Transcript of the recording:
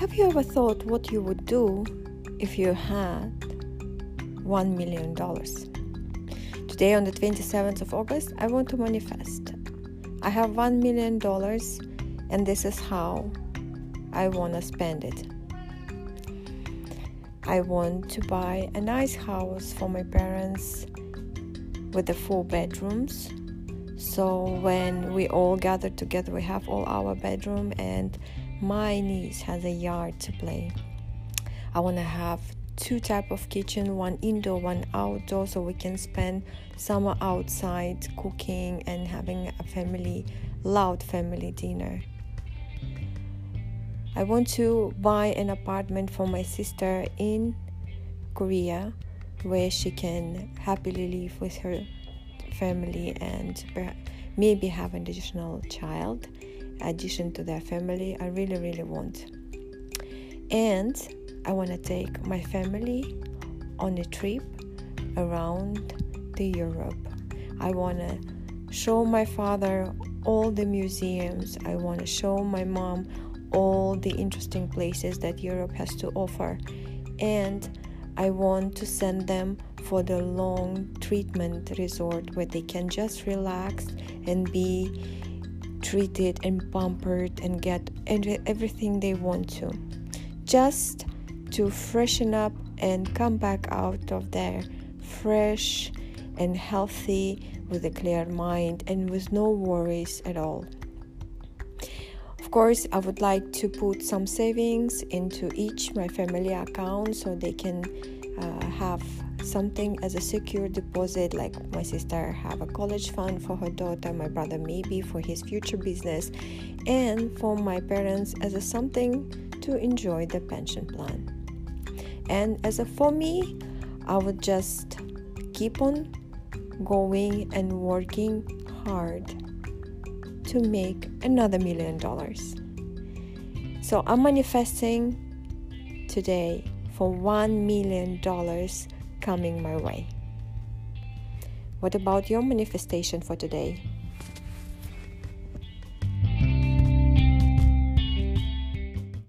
Have you ever thought what you would do if you had $1 million? Today, on the 27th of August, I want to manifest. I have $1 million, and this is how I want to spend it. I want to buy a nice house for my parents with the four bedrooms. So when we all gather together, we have all our bedroom and my niece has a yard to play. I want to have two type of kitchen, one indoor, one outdoor, so we can spend summer outside cooking and having a family, loud family dinner. I want to buy an apartment for my sister in Korea where she can happily live with her family and maybe have an additional child addition to their family. I really, really want. And I want to take my family on a trip around the Europe. I want to show my father all the museums. I want to show my mom all the interesting places that Europe has to offer. And I want to send them for the long treatment resort where they can just relax and be treated and pampered and get everything they want to just to freshen up and come back out of there fresh and healthy with a clear mind and with no worries at all. Of course, I would like to put some savings into each my family account so they can uh, have something as a secure deposit like my sister have a college fund for her daughter my brother maybe for his future business and for my parents as a something to enjoy the pension plan. And as a for me i would just keep on going and working hard to make another million dollars. So i'm manifesting today for one million dollars coming my way. What about your manifestation for today?